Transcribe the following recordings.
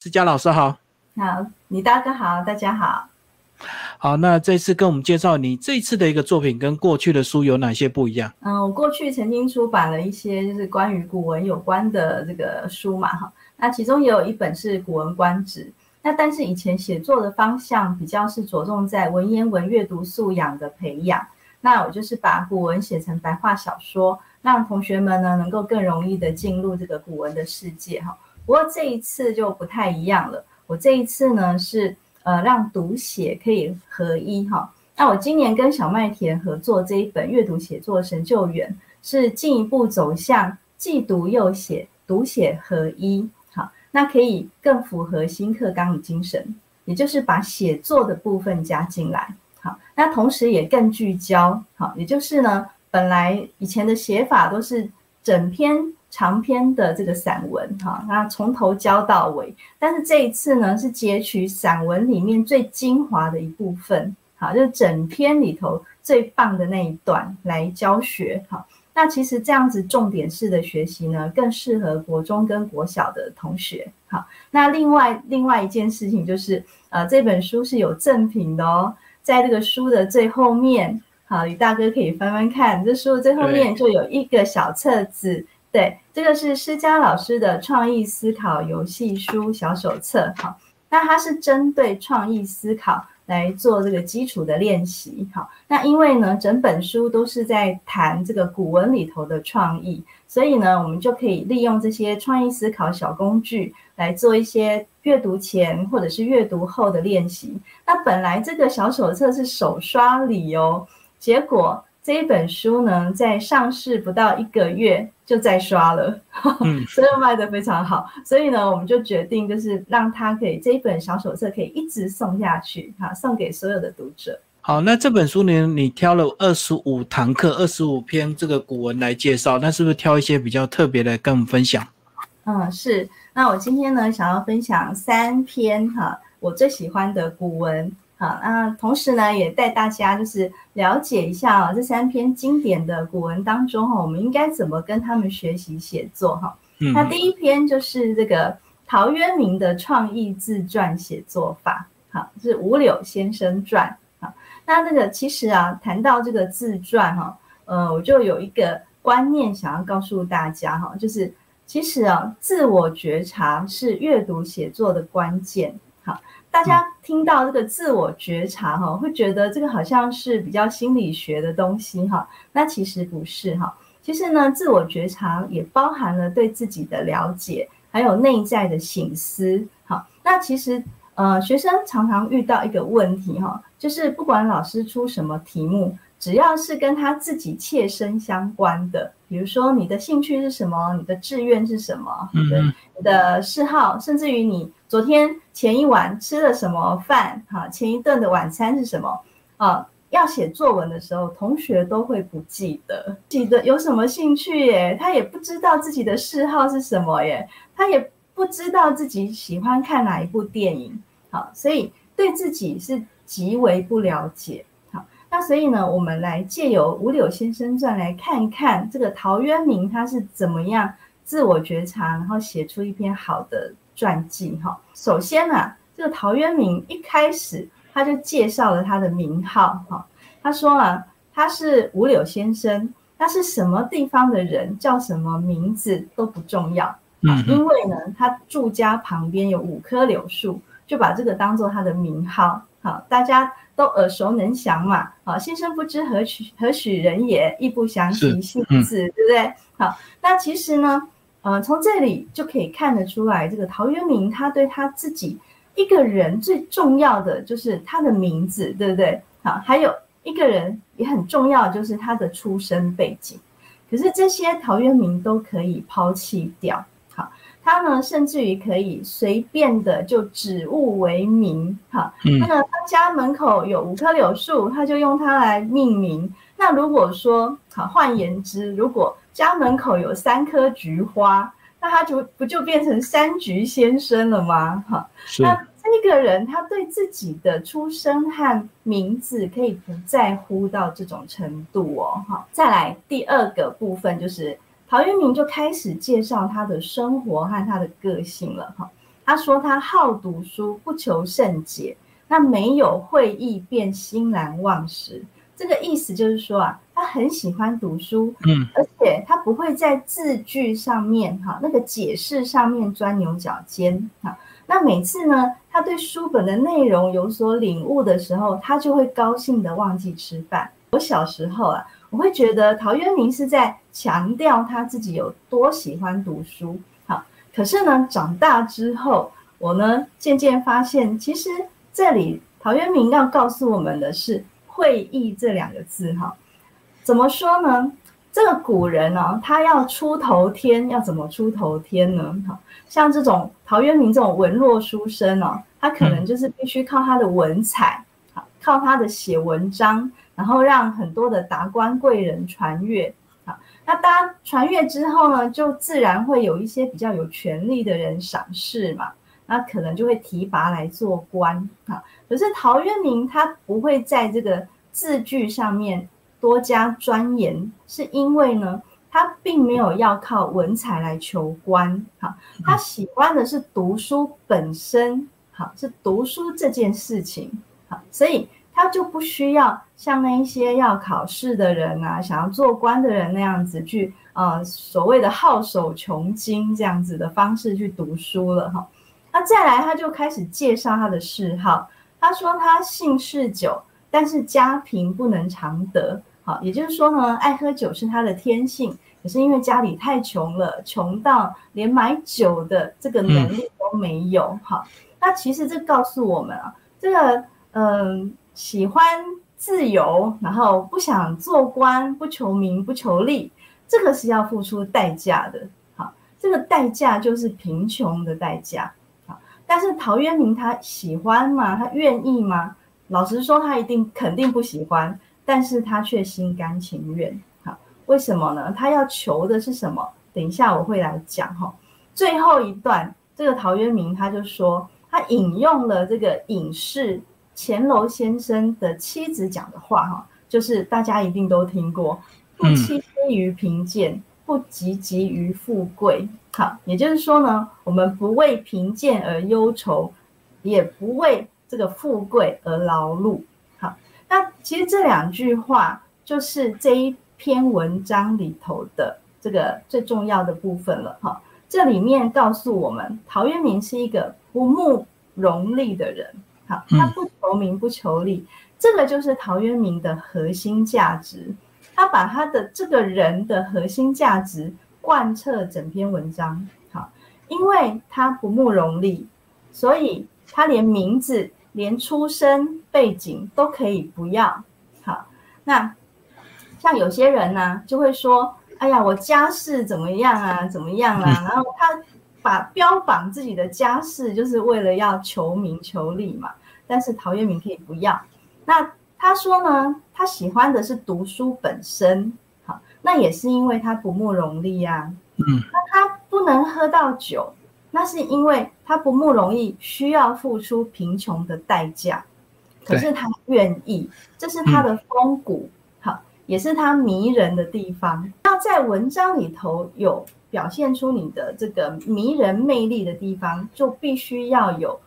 志佳老师好，好，李大哥好，大家好。好，那这次跟我们介绍你这次的一个作品跟过去的书有哪些不一样？嗯，我过去曾经出版了一些就是关于古文有关的这个书嘛，哈，那其中也有一本是《古文观止》。那但是以前写作的方向比较是着重在文言文阅读素养的培养，那我就是把古文写成白话小说，让同学们呢能够更容易的进入这个古文的世界，哈。不过这一次就不太一样了，我这一次呢是。呃，让读写可以合一哈。那我今年跟小麦田合作这一本阅读写作神救援，是进一步走向既读又写，读写合一。好，那可以更符合新课纲的精神，也就是把写作的部分加进来。好，那同时也更聚焦。好，也就是呢，本来以前的写法都是整篇。长篇的这个散文，哈，那从头教到尾。但是这一次呢，是截取散文里面最精华的一部分，好，就是整篇里头最棒的那一段来教学，好。那其实这样子重点式的学习呢，更适合国中跟国小的同学，好。那另外另外一件事情就是，呃，这本书是有赠品的哦，在这个书的最后面，好，李大哥可以翻翻看，这书的最后面就有一个小册子。对，这个是施佳老师的创意思考游戏书小手册，哈，那它是针对创意思考来做这个基础的练习，哈，那因为呢，整本书都是在谈这个古文里头的创意，所以呢，我们就可以利用这些创意思考小工具来做一些阅读前或者是阅读后的练习。那本来这个小手册是手刷礼哦，结果。这一本书呢，在上市不到一个月就在刷了，所以卖的非常好。所以呢，我们就决定就是让它可以这一本小手册可以一直送下去，哈，送给所有的读者。好，那这本书呢，你挑了二十五堂课、二十五篇这个古文来介绍，那是不是挑一些比较特别的跟我们分享？嗯，是。那我今天呢，想要分享三篇哈，我最喜欢的古文。好，那同时呢，也带大家就是了解一下啊，这三篇经典的古文当中哈，我们应该怎么跟他们学习写作哈。那第一篇就是这个陶渊明的创意自传写作法，好，是《五柳先生传》好，那这个其实啊，谈到这个自传哈，呃，我就有一个观念想要告诉大家哈，就是其实啊，自我觉察是阅读写作的关键。好。大家听到这个自我觉察哈，会觉得这个好像是比较心理学的东西哈。那其实不是哈。其实呢，自我觉察也包含了对自己的了解，还有内在的醒思。好，那其实呃，学生常常遇到一个问题哈，就是不管老师出什么题目，只要是跟他自己切身相关的，比如说你的兴趣是什么，你的志愿是什么，你的你的嗜好，甚至于你。昨天前一晚吃了什么饭？哈，前一顿的晚餐是什么？啊，要写作文的时候，同学都会不记得，记得有什么兴趣耶？他也不知道自己的嗜好是什么耶，他也不知道自己喜欢看哪一部电影。好，所以对自己是极为不了解。好，那所以呢，我们来借由《五柳先生传》来看看这个陶渊明他是怎么样自我觉察，然后写出一篇好的。传记哈，首先呢，这个陶渊明一开始他就介绍了他的名号哈，他说啊，他是五柳先生，他是什么地方的人，叫什么名字都不重要，嗯，因为呢，他住家旁边有五棵柳树，就把这个当做他的名号，好，大家都耳熟能详嘛，好，先生不知何许何许人也，亦不详其姓字，对不对？好，那其实呢。呃，从这里就可以看得出来，这个陶渊明他对他自己一个人最重要的就是他的名字，对不对？好，还有一个人也很重要，就是他的出身背景。可是这些陶渊明都可以抛弃掉。好，他呢甚至于可以随便的就指物为名。好，那么他家门口有五棵柳树，他就用它来命名。那如果说，好，换言之，如果家门口有三棵菊花，那他就不就变成三菊先生了吗？哈，那这个人他对自己的出生和名字可以不在乎到这种程度哦。哈，再来第二个部分就是陶渊明就开始介绍他的生活和他的个性了。哈，他说他好读书，不求甚解。那没有会意，便欣然忘食。这个意思就是说啊，他很喜欢读书，嗯，而且他不会在字句上面哈，那个解释上面钻牛角尖哈。那每次呢，他对书本的内容有所领悟的时候，他就会高兴的忘记吃饭。我小时候啊，我会觉得陶渊明是在强调他自己有多喜欢读书，好，可是呢，长大之后，我呢渐渐发现，其实。这里陶渊明要告诉我们的是“会意”这两个字，哈，怎么说呢？这个古人呢，他要出头天，要怎么出头天呢？哈，像这种陶渊明这种文弱书生哦，他可能就是必须靠他的文采，好，靠他的写文章，然后让很多的达官贵人传阅，好，那当传阅之后呢，就自然会有一些比较有权力的人赏识嘛。那可能就会提拔来做官啊。可是陶渊明他不会在这个字句上面多加钻研，是因为呢，他并没有要靠文采来求官哈。他喜欢的是读书本身，好，是读书这件事情，好，所以他就不需要像那一些要考试的人啊，想要做官的人那样子去呃所谓的好手穷经这样子的方式去读书了哈。那再来，他就开始介绍他的嗜好。他说他姓嗜酒，但是家贫不能常得。好，也就是说呢，爱喝酒是他的天性，可是因为家里太穷了，穷到连买酒的这个能力都没有。好，那其实这告诉我们啊，这个嗯，喜欢自由，然后不想做官，不求名，不求利，这个是要付出代价的。好，这个代价就是贫穷的代价。好但是陶渊明他喜欢吗？他愿意吗？老实说，他一定肯定不喜欢，但是他却心甘情愿。好，为什么呢？他要求的是什么？等一下我会来讲哈。最后一段，这个陶渊明他就说，他引用了这个隐士钱楼先生的妻子讲的话哈，就是大家一定都听过：不戚戚于贫贱，不汲汲于富贵。好，也就是说呢，我们不为贫贱而忧愁，也不为这个富贵而劳碌。好，那其实这两句话就是这一篇文章里头的这个最重要的部分了。哈，这里面告诉我们，陶渊明是一个不慕荣利的人。好，他不求名不求利，这个就是陶渊明的核心价值。他把他的这个人的核心价值。贯彻整篇文章，好，因为他不慕荣利，所以他连名字、连出身背景都可以不要。好，那像有些人呢，就会说：“哎呀，我家世怎么样啊？怎么样啊？”然后他把标榜自己的家世，就是为了要求名求利嘛。但是陶渊明可以不要。那他说呢，他喜欢的是读书本身。好那也是因为他不慕荣利啊，嗯，那他不能喝到酒，那是因为他不慕容易，需要付出贫穷的代价，可是他愿意，这是他的风骨，好，也是他迷人的地方。那在文章里头有表现出你的这个迷人魅力的地方，就必须要有。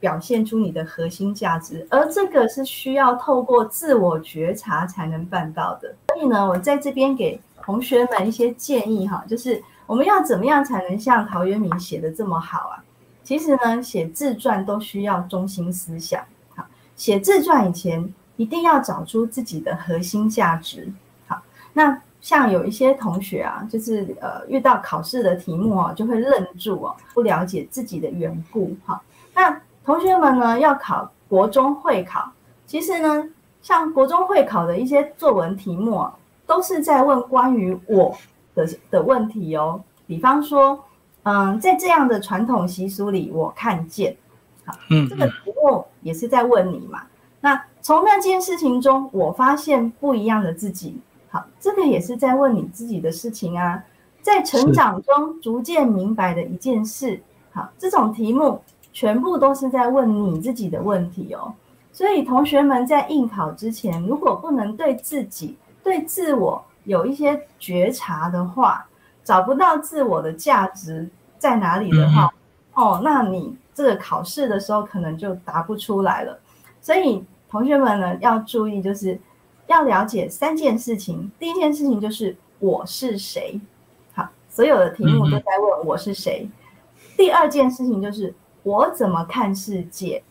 表现出你的核心价值，而这个是需要透过自我觉察才能办到的。所以呢，我在这边给同学们一些建议哈，就是我们要怎么样才能像陶渊明写的这么好啊？其实呢，写自传都需要中心思想。好，写自传以前一定要找出自己的核心价值。好，那像有一些同学啊，就是呃遇到考试的题目哦，就会愣住哦，不了解自己的缘故。好，那。同学们呢，要考国中会考，其实呢，像国中会考的一些作文题目啊，都是在问关于我的的问题哦。比方说，嗯，在这样的传统习俗里，我看见，好，嗯，这个题目也是在问你嘛。那从那件事情中，我发现不一样的自己，好，这个也是在问你自己的事情啊。在成长中逐渐明白的一件事，好，这种题目。全部都是在问你自己的问题哦，所以同学们在应考之前，如果不能对自己、对自我有一些觉察的话，找不到自我的价值在哪里的话，哦，那你这个考试的时候可能就答不出来了。所以同学们呢要注意，就是要了解三件事情。第一件事情就是我是谁，好，所有的题目都在问我是谁。第二件事情就是我怎么看世界，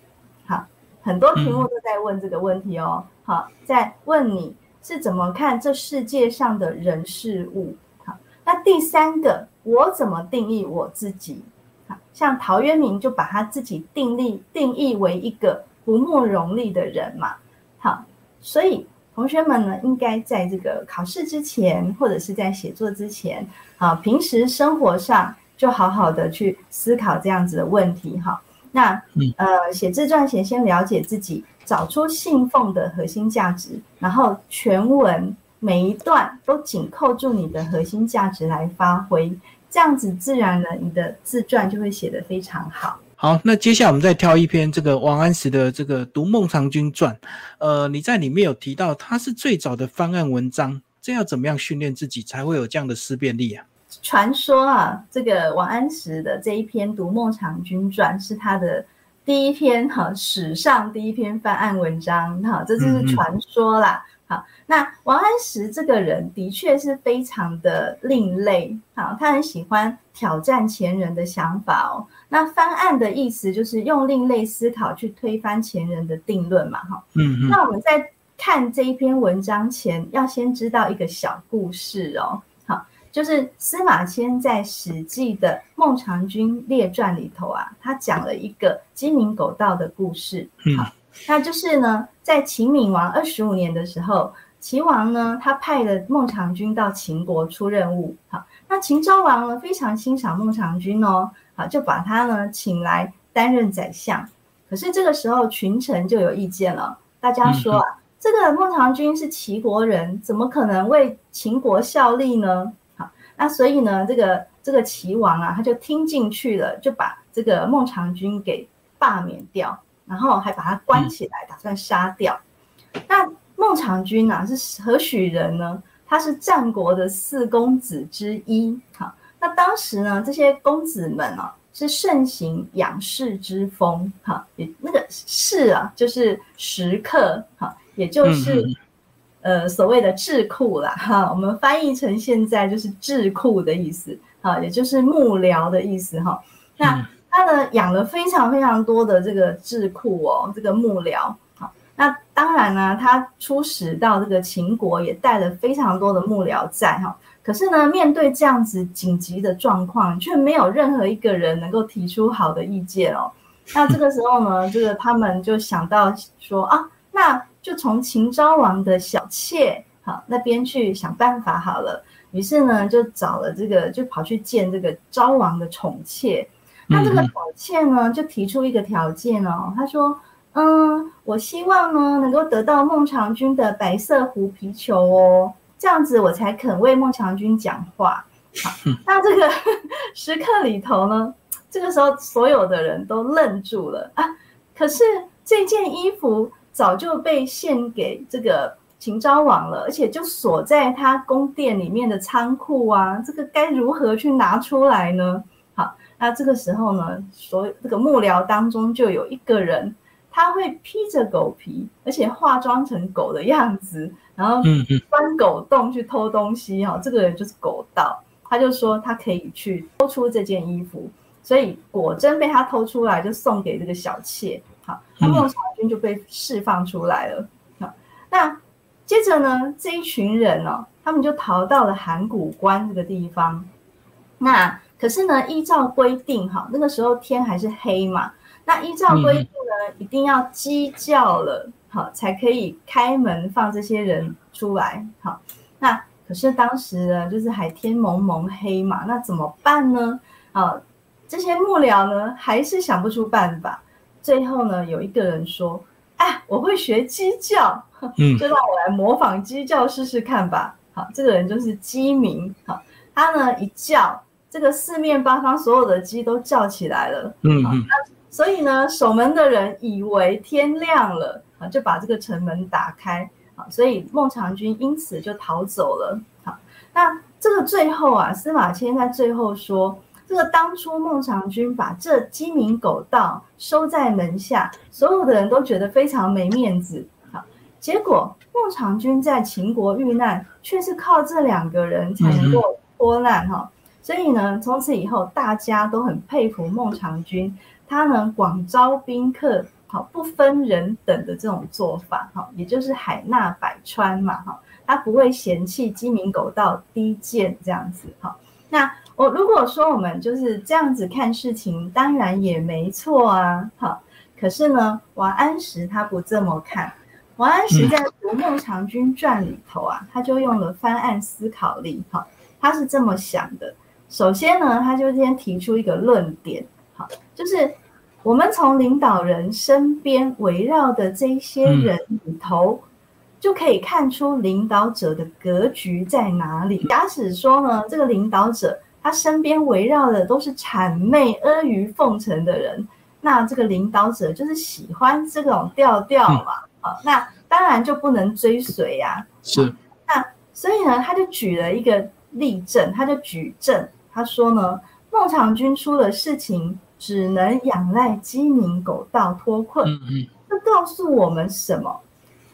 好，很多题目都在问这个问题哦。好，在问你是怎么看这世界上的人事物。好，那第三个，我怎么定义我自己？好，像陶渊明就把他自己定义定义为一个不慕荣利的人嘛。好，所以同学们呢，应该在这个考试之前，或者是在写作之前，啊，平时生活上就好好的去思考这样子的问题。哈，那呃，写自传前先了解自己。找出信奉的核心价值，然后全文每一段都紧扣住你的核心价值来发挥，这样子自然呢，你的自传就会写得非常好。好，那接下来我们再挑一篇这个王安石的这个《读孟尝君传》。呃，你在里面有提到他是最早的翻案文章，这要怎么样训练自己才会有这样的思辨力啊？传说啊，这个王安石的这一篇《读孟尝君传》是他的。第一篇哈，史上第一篇翻案文章哈，这就是传说啦。好，那王安石这个人的确是非常的另类，好，他很喜欢挑战前人的想法哦。那翻案的意思就是用另类思考去推翻前人的定论嘛，哈。嗯嗯。那我们在看这一篇文章前，要先知道一个小故事哦。就是司马迁在《史记》的《孟尝君列传》里头啊，他讲了一个鸡鸣狗盗的故事。好，那就是呢，在秦闵王二十五年的时候，齐王呢，他派了孟尝君到秦国出任务。好，那秦昭王呢，非常欣赏孟尝君哦，好，就把他呢请来担任宰相。可是这个时候群臣就有意见了，大家说啊，这个孟尝君是齐国人，怎么可能为秦国效力呢？那所以呢，这个这个齐王啊，他就听进去了，就把这个孟尝君给罢免掉，然后还把他关起来，打算杀掉。那孟尝君啊，是何许人呢？他是战国的四公子之一。哈，那当时呢，这些公子们啊，是盛行养士之风。哈，也那个士啊，就是食客。哈，也就是。呃，所谓的智库啦，哈，我们翻译成现在就是智库的意思，哈，也就是幕僚的意思，哈。那他呢养了非常非常多的这个智库哦，这个幕僚，好，那当然呢，他出使到这个秦国也带了非常多的幕僚在，哈。可是呢，面对这样子紧急的状况，却没有任何一个人能够提出好的意见哦。那这个时候呢，这个他们就想到说啊，那。就从秦昭王的小妾好那边去想办法好了，于是呢就找了这个，就跑去见这个昭王的宠妾。那这个宠妾呢就提出一个条件哦，他说：“嗯，我希望呢能够得到孟尝君的白色狐皮球哦，这样子我才肯为孟尝君讲话。”好，那这个时刻里头呢，这个时候所有的人都愣住了啊！可是这件衣服。早就被献给这个秦昭王了，而且就锁在他宫殿里面的仓库啊，这个该如何去拿出来呢？好，那这个时候呢，所这个幕僚当中就有一个人，他会披着狗皮，而且化妆成狗的样子，然后钻狗洞去偷东西哈，这个人就是狗盗，他就说他可以去偷出这件衣服，所以果真被他偷出来，就送给这个小妾。那孟尝君就被释放出来了。好，那接着呢，这一群人哦，他们就逃到了函谷关这个地方。那可是呢，依照规定，哈，那个时候天还是黑嘛。那依照规定呢，一定要鸡叫了，好，才可以开门放这些人出来。好，那可是当时呢，就是还天蒙蒙黑嘛，那怎么办呢？啊，这些幕僚呢，还是想不出办法。最后呢，有一个人说：“哎，我会学鸡叫，就让我来模仿鸡叫试试看吧。”好，这个人就是鸡鸣。好，他呢一叫，这个四面八方所有的鸡都叫起来了。嗯嗯。所以呢，守门的人以为天亮了，啊，就把这个城门打开。好，所以孟尝君因此就逃走了。好，那这个最后啊，司马迁在最后说。这个当初孟尝君把这鸡鸣狗盗收在门下，所有的人都觉得非常没面子。好，结果孟尝君在秦国遇难，却是靠这两个人才能够脱难哈。所以呢，从此以后大家都很佩服孟尝君，他呢广招宾客，好不分人等的这种做法，哈，也就是海纳百川嘛，哈，他不会嫌弃鸡鸣狗盗低贱这样子，哈，那。我如果说我们就是这样子看事情，当然也没错啊，好。可是呢，王安石他不这么看。王安石在读《孟长君传》里头啊，他就用了翻案思考力，哈，他是这么想的。首先呢，他就先提出一个论点，好，就是我们从领导人身边围绕的这些人里头，就可以看出领导者的格局在哪里。假使说呢，这个领导者。他身边围绕的都是谄媚阿谀奉承的人，那这个领导者就是喜欢这种调调嘛？啊，那当然就不能追随呀。是，那所以呢，他就举了一个例证，他就举证，他说呢，孟尝君出了事情，只能仰赖鸡鸣狗盗脱困。嗯嗯，这告诉我们什么？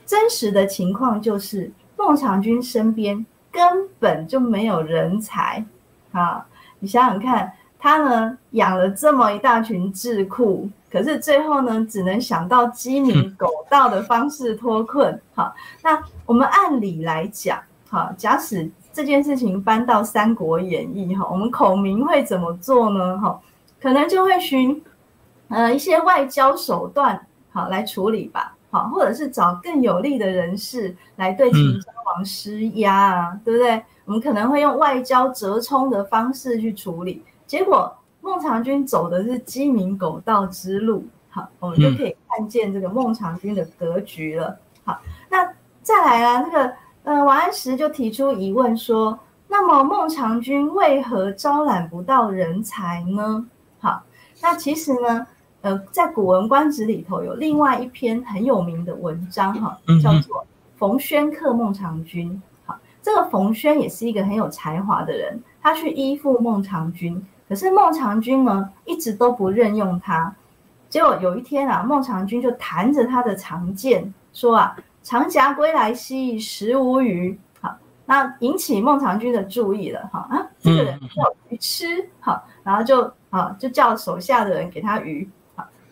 真实的情况就是孟尝君身边根本就没有人才。啊，你想想看，他呢养了这么一大群智库，可是最后呢，只能想到鸡鸣狗盗的方式脱困。好，那我们按理来讲，好，假使这件事情搬到《三国演义》哈，我们孔明会怎么做呢？哈，可能就会寻呃一些外交手段，好来处理吧。好，或者是找更有利的人士来对秦昭王施压啊，对不对？我们可能会用外交折冲的方式去处理，结果孟尝君走的是鸡鸣狗盗之路，好，我们就可以看见这个孟尝君的格局了。好，那再来啊，那个呃王安石就提出疑问说，那么孟尝君为何招揽不到人才呢？好，那其实呢，呃，在《古文观止》里头有另外一篇很有名的文章，哈，叫做《冯轩客孟尝君》。好这个冯轩也是一个很有才华的人，他去依附孟尝君，可是孟尝君呢一直都不任用他。结果有一天啊，孟尝君就弹着他的长剑说啊：“长铗归来兮，食无鱼。”好，那引起孟尝君的注意了。哈啊，这个人有鱼吃。好，然后就啊就叫手下的人给他鱼。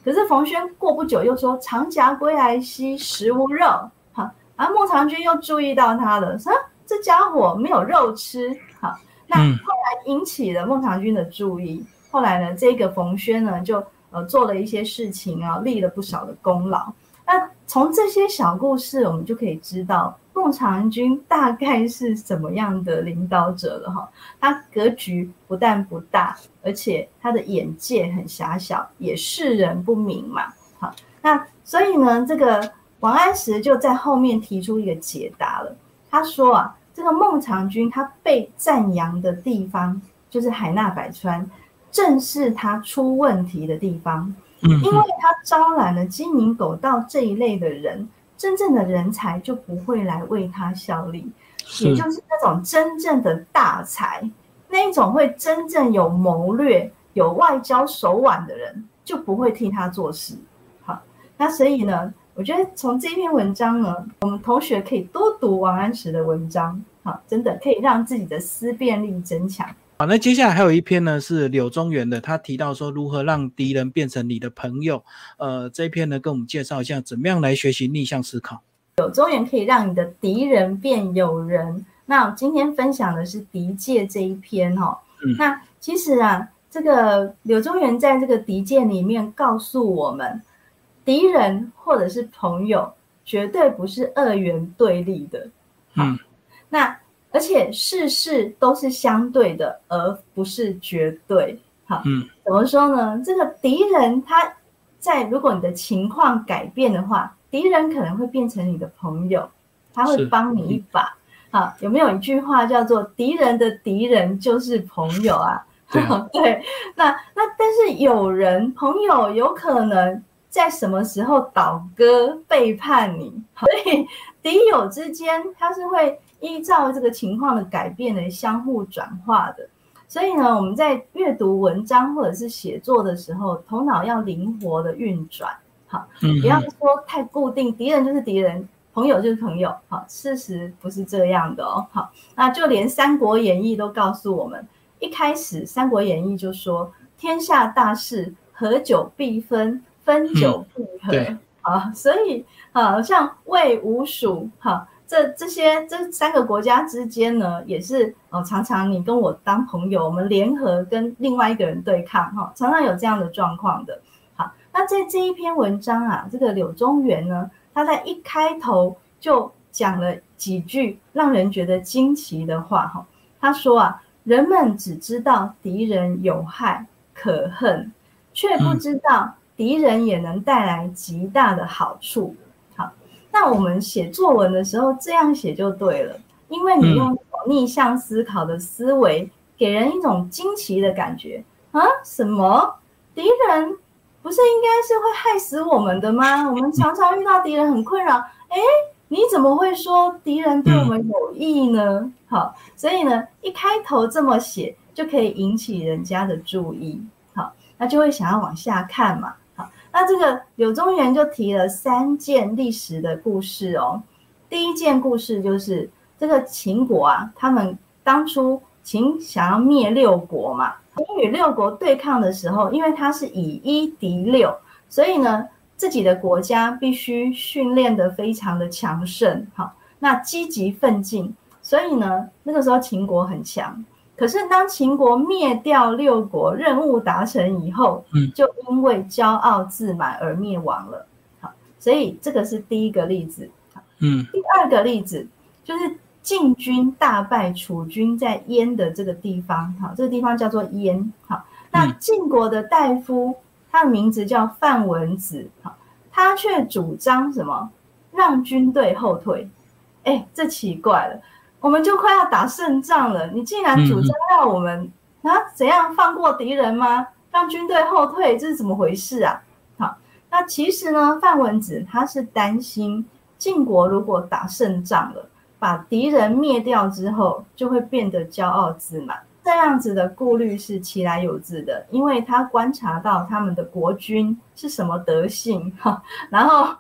好，可是冯轩过不久又说：“长铗归来兮，食无肉。”好，然后孟尝君又注意到他了，说。这家伙没有肉吃，好，那后来引起了孟尝君的注意。后来呢，这个冯轩呢，就呃做了一些事情啊，立了不少的功劳。那从这些小故事，我们就可以知道孟尝君大概是什么样的领导者了哈。他格局不但不大，而且他的眼界很狭小，也世人不明嘛。好，那所以呢，这个王安石就在后面提出一个解答了。他说啊，这个孟尝君他被赞扬的地方，就是海纳百川，正是他出问题的地方。嗯，因为他招揽了鸡鸣狗盗这一类的人，真正的人才就不会来为他效力，也就是那种真正的大才，那一种会真正有谋略、有外交手腕的人，就不会替他做事。好，那所以呢？我觉得从这篇文章呢，我们同学可以多读王安石的文章，好，真的可以让自己的思辨力增强。好，那接下来还有一篇呢，是柳宗元的，他提到说如何让敌人变成你的朋友。呃，这一篇呢，跟我们介绍一下怎么样来学习逆向思考。柳宗元可以让你的敌人变友人。那今天分享的是敌界这一篇哦。嗯。那其实啊，这个柳宗元在这个敌界里面告诉我们。敌人或者是朋友，绝对不是二元对立的。嗯，那而且事事都是相对的，而不是绝对。好，嗯，怎么说呢？这个敌人他在如果你的情况改变的话，敌人可能会变成你的朋友，他会帮你一把。好，有没有一句话叫做“敌人的敌人就是朋友”啊？对，那那但是有人朋友有可能。在什么时候倒戈背叛你？所以敌友之间，他是会依照这个情况的改变来相互转化的。所以呢，我们在阅读文章或者是写作的时候，头脑要灵活的运转，好，不要说太固定，敌人就是敌人，朋友就是朋友，好，事实不是这样的哦，好，那就连《三国演义》都告诉我们，一开始《三国演义》就说天下大事，合久必分，分久必合，好，所以啊，像魏、吴、蜀，哈。这这些这三个国家之间呢，也是哦，常常你跟我当朋友，我们联合跟另外一个人对抗，哈，常常有这样的状况的。好，那在这一篇文章啊，这个柳宗元呢，他在一开头就讲了几句让人觉得惊奇的话，哈，他说啊，人们只知道敌人有害可恨，却不知道敌人也能带来极大的好处。那我们写作文的时候这样写就对了，因为你用逆向思考的思维，给人一种惊奇的感觉啊！什么敌人不是应该是会害死我们的吗？我们常常遇到敌人很困扰，哎，你怎么会说敌人对我们有益呢？好，所以呢，一开头这么写就可以引起人家的注意，好，那就会想要往下看嘛。那这个柳宗元就提了三件历史的故事哦。第一件故事就是这个秦国啊，他们当初秦想要灭六国嘛，秦与六国对抗的时候，因为他是以一敌六，所以呢，自己的国家必须训练的非常的强盛，好，那积极奋进，所以呢，那个时候秦国很强。可是，当秦国灭掉六国，任务达成以后，嗯，就因为骄傲自满而灭亡了。好，所以这个是第一个例子。嗯，第二个例子就是晋军大败楚军在燕的这个地方。好，这个地方叫做燕。好，那晋国的大夫，他的名字叫范文子。好，他却主张什么？让军队后退。哎，这奇怪了。我们就快要打胜仗了，你竟然主张要我们啊怎样放过敌人吗？让军队后退，这是怎么回事啊？好，那其实呢，范文子他是担心晋国如果打胜仗了，把敌人灭掉之后，就会变得骄傲自满。这样子的顾虑是其来有自的，因为他观察到他们的国君是什么德性，哈，然后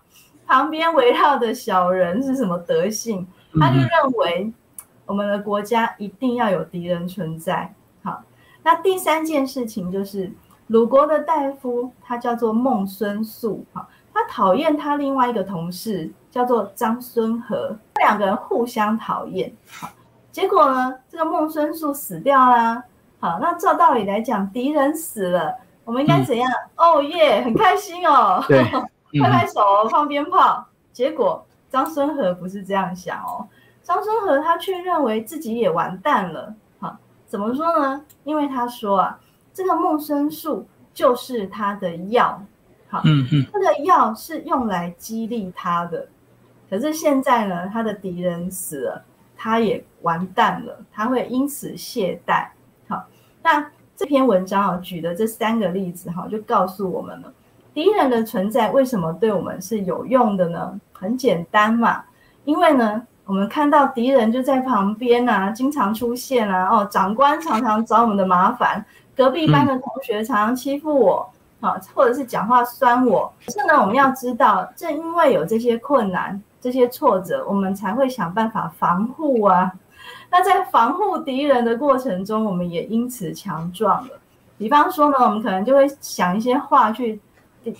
旁边围绕的小人是什么德性，他就认为。我们的国家一定要有敌人存在。好，那第三件事情就是鲁国的大夫，他叫做孟孙宿。好，他讨厌他另外一个同事叫做张孙和，两个人互相讨厌。好，结果呢，这个孟孙素死掉啦。好，那照道理来讲，敌人死了，我们应该怎样？哦耶，很开心哦，拍拍手，放鞭炮。结果张孙和不是这样想哦。张生和他却认为自己也完蛋了，好，怎么说呢？因为他说啊，这个梦生树就是他的药，好，嗯嗯，这个药是用来激励他的，可是现在呢，他的敌人死了，他也完蛋了，他会因此懈怠。好，那这篇文章啊举的这三个例子哈，就告诉我们了，敌人的存在为什么对我们是有用的呢？很简单嘛，因为呢。我们看到敌人就在旁边啊，经常出现啊。哦，长官常常找我们的麻烦，隔壁班的同学常常欺负我，啊，或者是讲话酸我。可是呢，我们要知道，正因为有这些困难、这些挫折，我们才会想办法防护啊。那在防护敌人的过程中，我们也因此强壮了。比方说呢，我们可能就会想一些话去。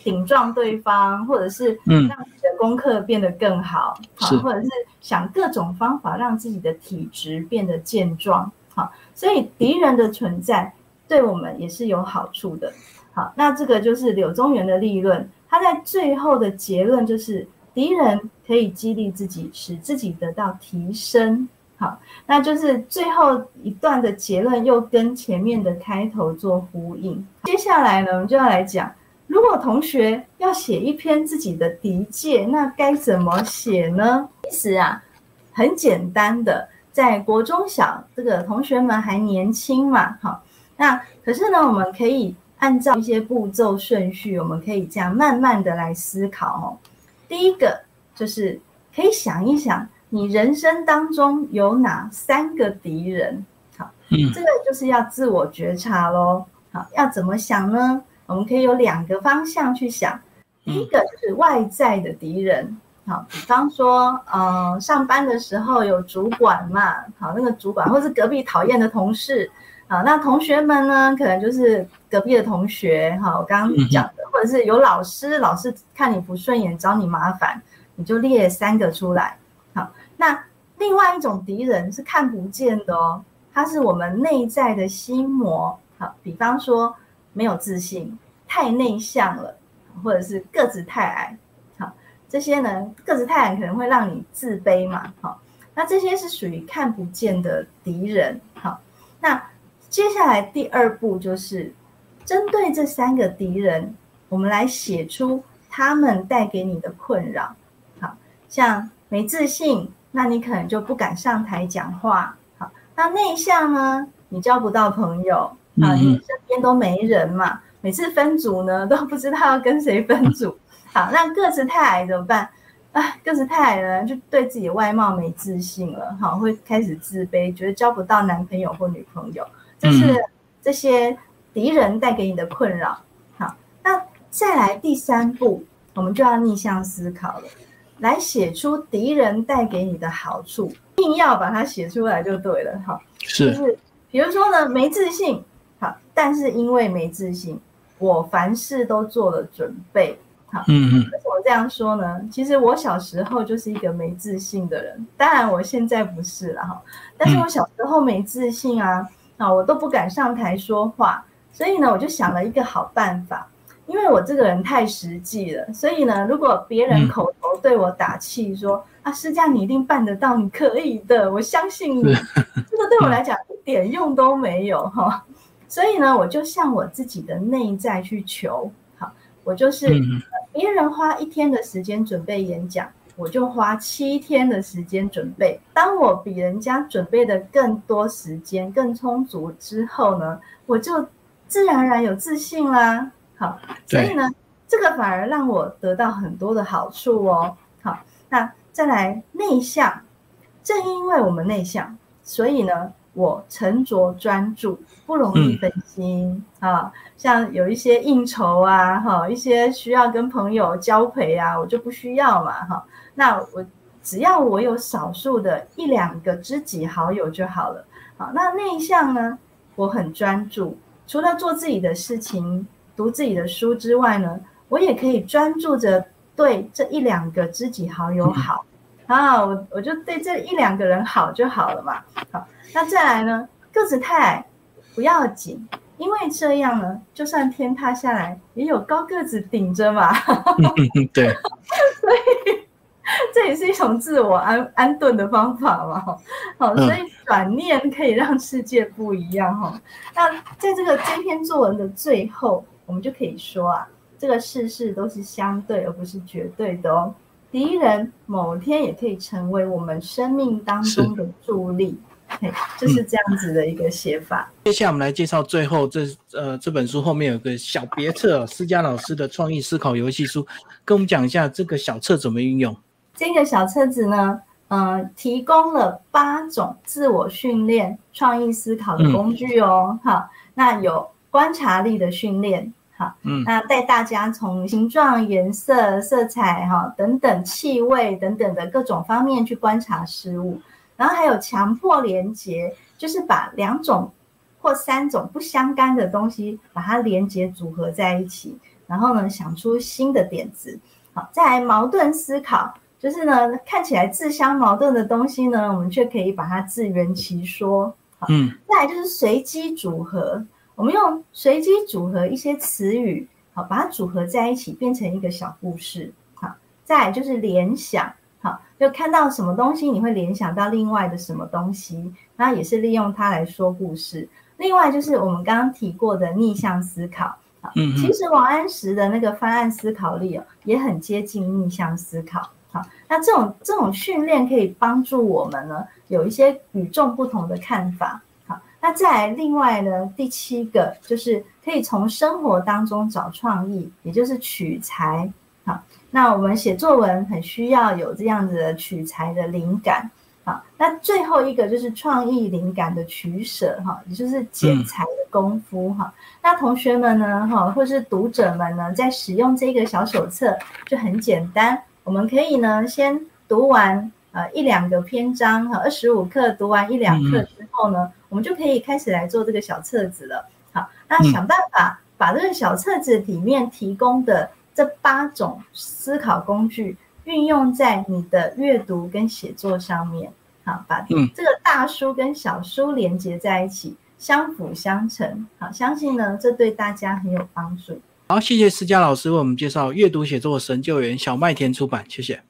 顶撞对方，或者是让功课变得更好，好，或者是想各种方法让自己的体质变得健壮，好，所以敌人的存在对我们也是有好处的，好，那这个就是柳宗元的立论，他在最后的结论就是敌人可以激励自己，使自己得到提升，好，那就是最后一段的结论又跟前面的开头做呼应，接下来呢，我们就要来讲。如果同学要写一篇自己的敌介，那该怎么写呢？其实啊，很简单的，在国中小这个同学们还年轻嘛，好，那可是呢，我们可以按照一些步骤顺序，我们可以这样慢慢的来思考哦。第一个就是可以想一想，你人生当中有哪三个敌人？好，嗯，这个就是要自我觉察喽。好，要怎么想呢？我们可以有两个方向去想。第一个就是外在的敌人，好，比方说，呃，上班的时候有主管嘛，好，那个主管或是隔壁讨厌的同事，啊，那同学们呢，可能就是隔壁的同学，哈，我刚刚讲的，或者是有老师，老师看你不顺眼找你麻烦，你就列三个出来。好，那另外一种敌人是看不见的哦，它是我们内在的心魔，好，比方说没有自信，太内向了。或者是个子太矮，好，这些呢个子太矮可能会让你自卑嘛，好，那这些是属于看不见的敌人，好，那接下来第二步就是针对这三个敌人，我们来写出他们带给你的困扰，好像没自信，那你可能就不敢上台讲话，好，那内向呢，你交不到朋友，啊，你身边都没人嘛。每次分组呢，都不知道要跟谁分组。好，那个子太矮怎么办？啊，个子太矮了，就对自己的外貌没自信了，好，会开始自卑，觉得交不到男朋友或女朋友。这是这些敌人带给你的困扰。好，那再来第三步，我们就要逆向思考了，来写出敌人带给你的好处，硬要把它写出来就对了。好，是，就是比如说呢，没自信，好，但是因为没自信。我凡事都做了准备，好，嗯嗯，为什么这样说呢？其实我小时候就是一个没自信的人，当然我现在不是了哈。但是我小时候没自信啊，啊，我都不敢上台说话，所以呢，我就想了一个好办法，因为我这个人太实际了，所以呢，如果别人口头对我打气说啊，施佳你一定办得到，你可以的，我相信你，这个对我来讲一点用都没有哈。所以呢，我就向我自己的内在去求，好，我就是别人花一天的时间准备演讲，我就花七天的时间准备。当我比人家准备的更多时间、更充足之后呢，我就自然而然有自信啦。好，所以呢，这个反而让我得到很多的好处哦。好，那再来内向，正因为我们内向，所以呢。我沉着专注，不容易分心啊。像有一些应酬啊，哈，一些需要跟朋友交陪啊，我就不需要嘛，哈。那我只要我有少数的一两个知己好友就好了。好，那内向呢，我很专注，除了做自己的事情、读自己的书之外呢，我也可以专注着对这一两个知己好友好啊。我我就对这一两个人好就好了嘛，好。那再来呢？个子太矮不要紧，因为这样呢，就算天塌下来，也有高个子顶着嘛。对，所以这也是一种自我安安顿的方法嘛。好，所以转念可以让世界不一样哈。那在这个这篇作文的最后，我们就可以说啊，这个事事都是相对而不是绝对的哦。敌人某天也可以成为我们生命当中的助力。就是这样子的一个写法。接下来我们来介绍最后这呃这本书后面有个小别册，施佳老师的创意思考游戏书，跟我们讲一下这个小册怎么运用。这个小册子呢，嗯，提供了八种自我训练、创意思考的工具哦。好，那有观察力的训练，好，嗯，那带大家从形状、颜色、色彩哈等等、气味等等的各种方面去观察事物。然后还有强迫连接，就是把两种或三种不相干的东西把它连接组合在一起，然后呢想出新的点子。好，再来矛盾思考，就是呢看起来自相矛盾的东西呢，我们却可以把它自圆其说。好，嗯，再来就是随机组合，我们用随机组合一些词语，好，把它组合在一起变成一个小故事。好，再来就是联想。好，就看到什么东西，你会联想到另外的什么东西，然后也是利用它来说故事。另外就是我们刚刚提过的逆向思考，嗯，其实王安石的那个方案思考力哦，也很接近逆向思考。好，那这种这种训练可以帮助我们呢，有一些与众不同的看法。好，那再另外呢，第七个就是可以从生活当中找创意，也就是取材。好，那我们写作文很需要有这样子的取材的灵感。好，那最后一个就是创意灵感的取舍哈，也就是剪裁的功夫哈。那同学们呢哈，或是读者们呢，在使用这个小手册就很简单，我们可以呢先读完呃一两个篇章哈，二十五课读完一两课之后呢，我们就可以开始来做这个小册子了。好，那想办法把这个小册子里面提供的这八种思考工具。运用在你的阅读跟写作上面，好，把这个大书跟小书连接在一起，相辅相成，好，相信呢，这对大家很有帮助。好，谢谢思佳老师为我们介绍阅读写作神救援，小麦田出版，谢谢。